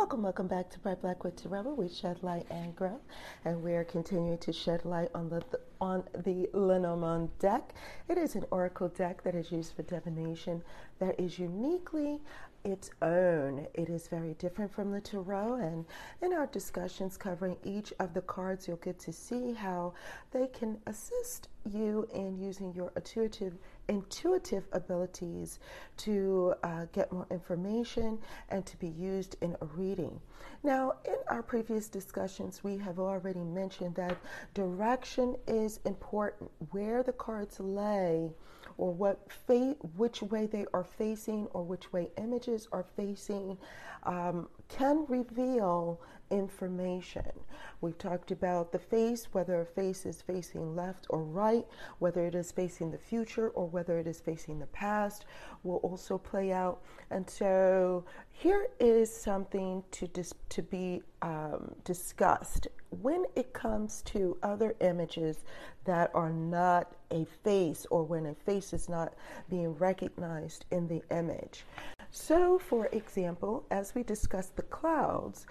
Welcome, welcome back to Bright Black with Tarot. We shed light and grow, and we are continuing to shed light on the on the Lenormand deck. It is an oracle deck that is used for divination that is uniquely its own. It is very different from the tarot, and in our discussions covering each of the cards, you'll get to see how they can assist you in using your intuitive intuitive abilities to uh, get more information and to be used in a reading. Now, in our previous discussions, we have already mentioned that direction is important. Where the cards lay or what fa- which way they are facing or which way images are facing um, can reveal information. We've talked about the face, whether a face is facing left or right, whether it is facing the future or whether it is facing the past, will also play out. And so here is something to dis- to be um, discussed when it comes to other images that are not a face or when a face is not being recognized in the image. So, for example, as we discuss the clouds,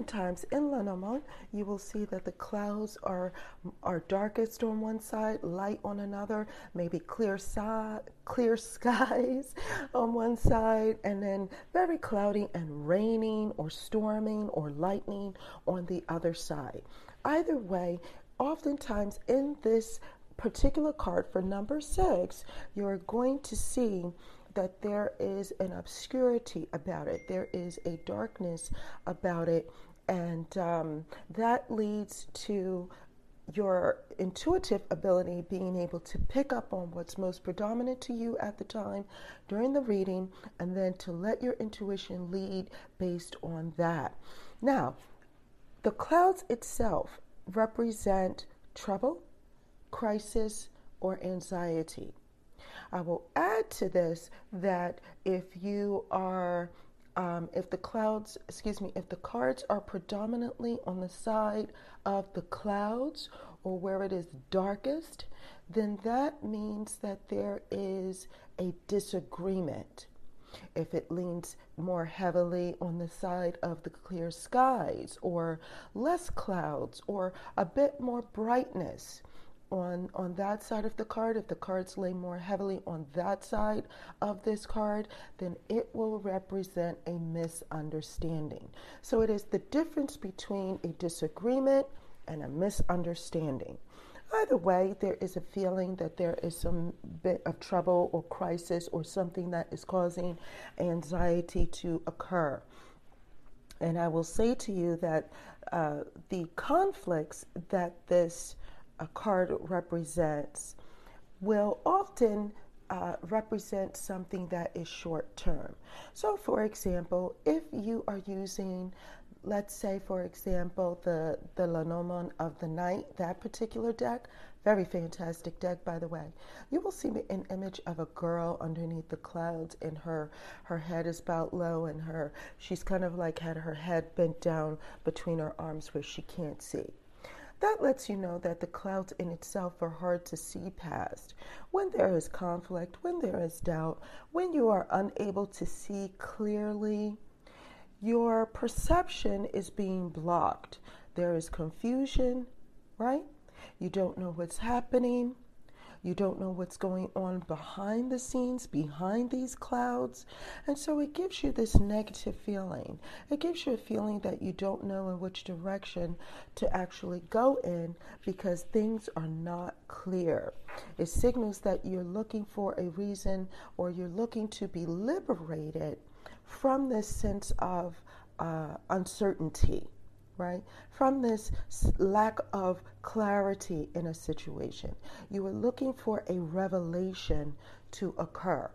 oftentimes in Lenormand, you will see that the clouds are are darkest on one side, light on another, maybe clear side, clear skies on one side, and then very cloudy and raining or storming or lightning on the other side. Either way, oftentimes in this particular card for number six, you're going to see that there is an obscurity about it, there is a darkness about it, and um, that leads to your intuitive ability being able to pick up on what's most predominant to you at the time during the reading and then to let your intuition lead based on that. Now, the clouds itself represent trouble, crisis, or anxiety. I will add to this that if you are, um, if the clouds, excuse me, if the cards are predominantly on the side of the clouds or where it is darkest, then that means that there is a disagreement. If it leans more heavily on the side of the clear skies or less clouds or a bit more brightness, on on that side of the card. If the cards lay more heavily on that side of this card then it will represent a misunderstanding. So it is the difference between a disagreement and a misunderstanding. Either way there is a feeling that there is some bit of trouble or crisis or something that is causing anxiety to occur. And i will say to you that uh, the conflicts that this a card represents will often uh, represent something that is short term. So, for example, if you are using, let's say, for example, the, the Lenormand of the Night, that particular deck, very fantastic deck, by the way. You will see an image of a girl underneath the clouds, and her her head is bowed low, and her she's kind of like had her head bent down between her arms where she can't see. That lets you know that the clouds in itself are hard to see past. When there is conflict, when there is doubt, when you are unable to see clearly, your perception is being blocked. There is confusion, right? You don't know what's happening. You don't know what's going on behind the scenes, behind these clouds. And so it gives you this negative feeling. It gives you a feeling that you don't know in which direction to actually go in because things are not clear. It signals that you're looking for a reason or you're looking to be liberated from this sense of uh, uncertainty right? From this lack of clarity in a situation. You are looking for a revelation to occur,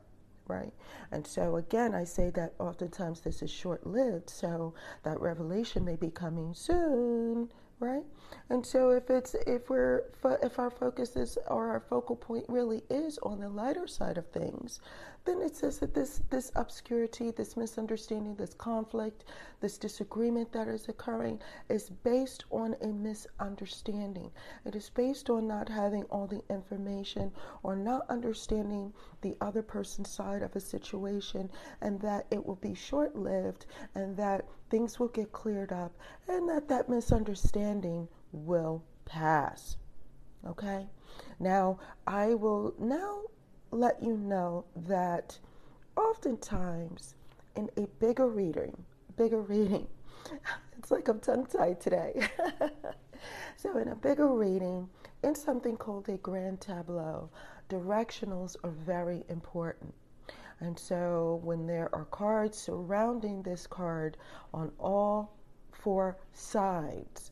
right? And so, again, I say that oftentimes this is short lived, so that revelation may be coming soon. Right, and so if it's if we're if our focus is or our focal point really is on the lighter side of things, then it says that this this obscurity, this misunderstanding, this conflict, this disagreement that is occurring is based on a misunderstanding. It is based on not having all the information or not understanding the other person's side of a situation and that it will be short-lived and that things will get cleared up and that that misunderstanding will pass. Okay? Now, I will now let you know that oftentimes in a bigger reading, bigger reading, it's like I'm tongue tied today. so, in a bigger reading, in something called a grand tableau, directionals are very important. And so, when there are cards surrounding this card on all four sides,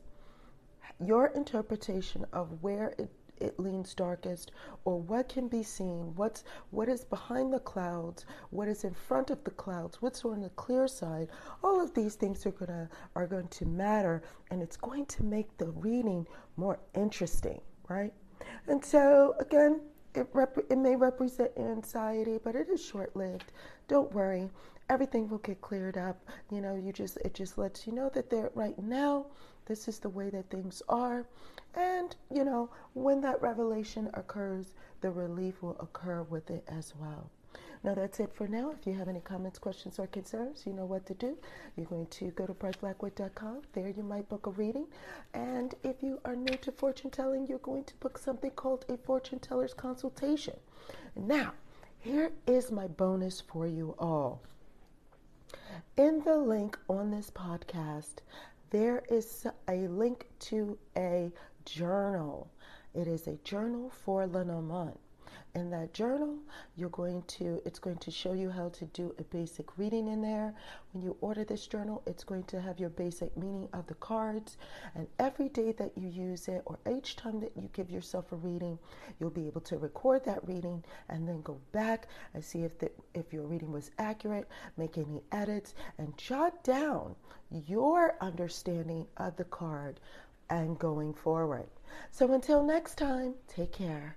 your interpretation of where it it leans darkest or what can be seen? What's what is behind the clouds? What is in front of the clouds? What's on the clear side? All of these things are going to are going to matter and it's going to make the reading more interesting right? And so again it, rep- it may represent anxiety but it is short-lived. Don't worry everything will get cleared up you know you just it just lets you know that they're right now this is the way that things are and, you know, when that revelation occurs, the relief will occur with it as well. Now, that's it for now. If you have any comments, questions, or concerns, you know what to do. You're going to go to brightblackwood.com. There you might book a reading. And if you are new to fortune telling, you're going to book something called a fortune teller's consultation. Now, here is my bonus for you all. Link on this podcast, there is a link to a journal. It is a journal for Lenormand. In that journal, you're going to it's going to show you how to do a basic reading in there. When you order this journal, it's going to have your basic meaning of the cards, and every day that you use it or each time that you give yourself a reading, you'll be able to record that reading and then go back and see if the, if your reading was accurate, make any edits and jot down your understanding of the card and going forward. So until next time, take care.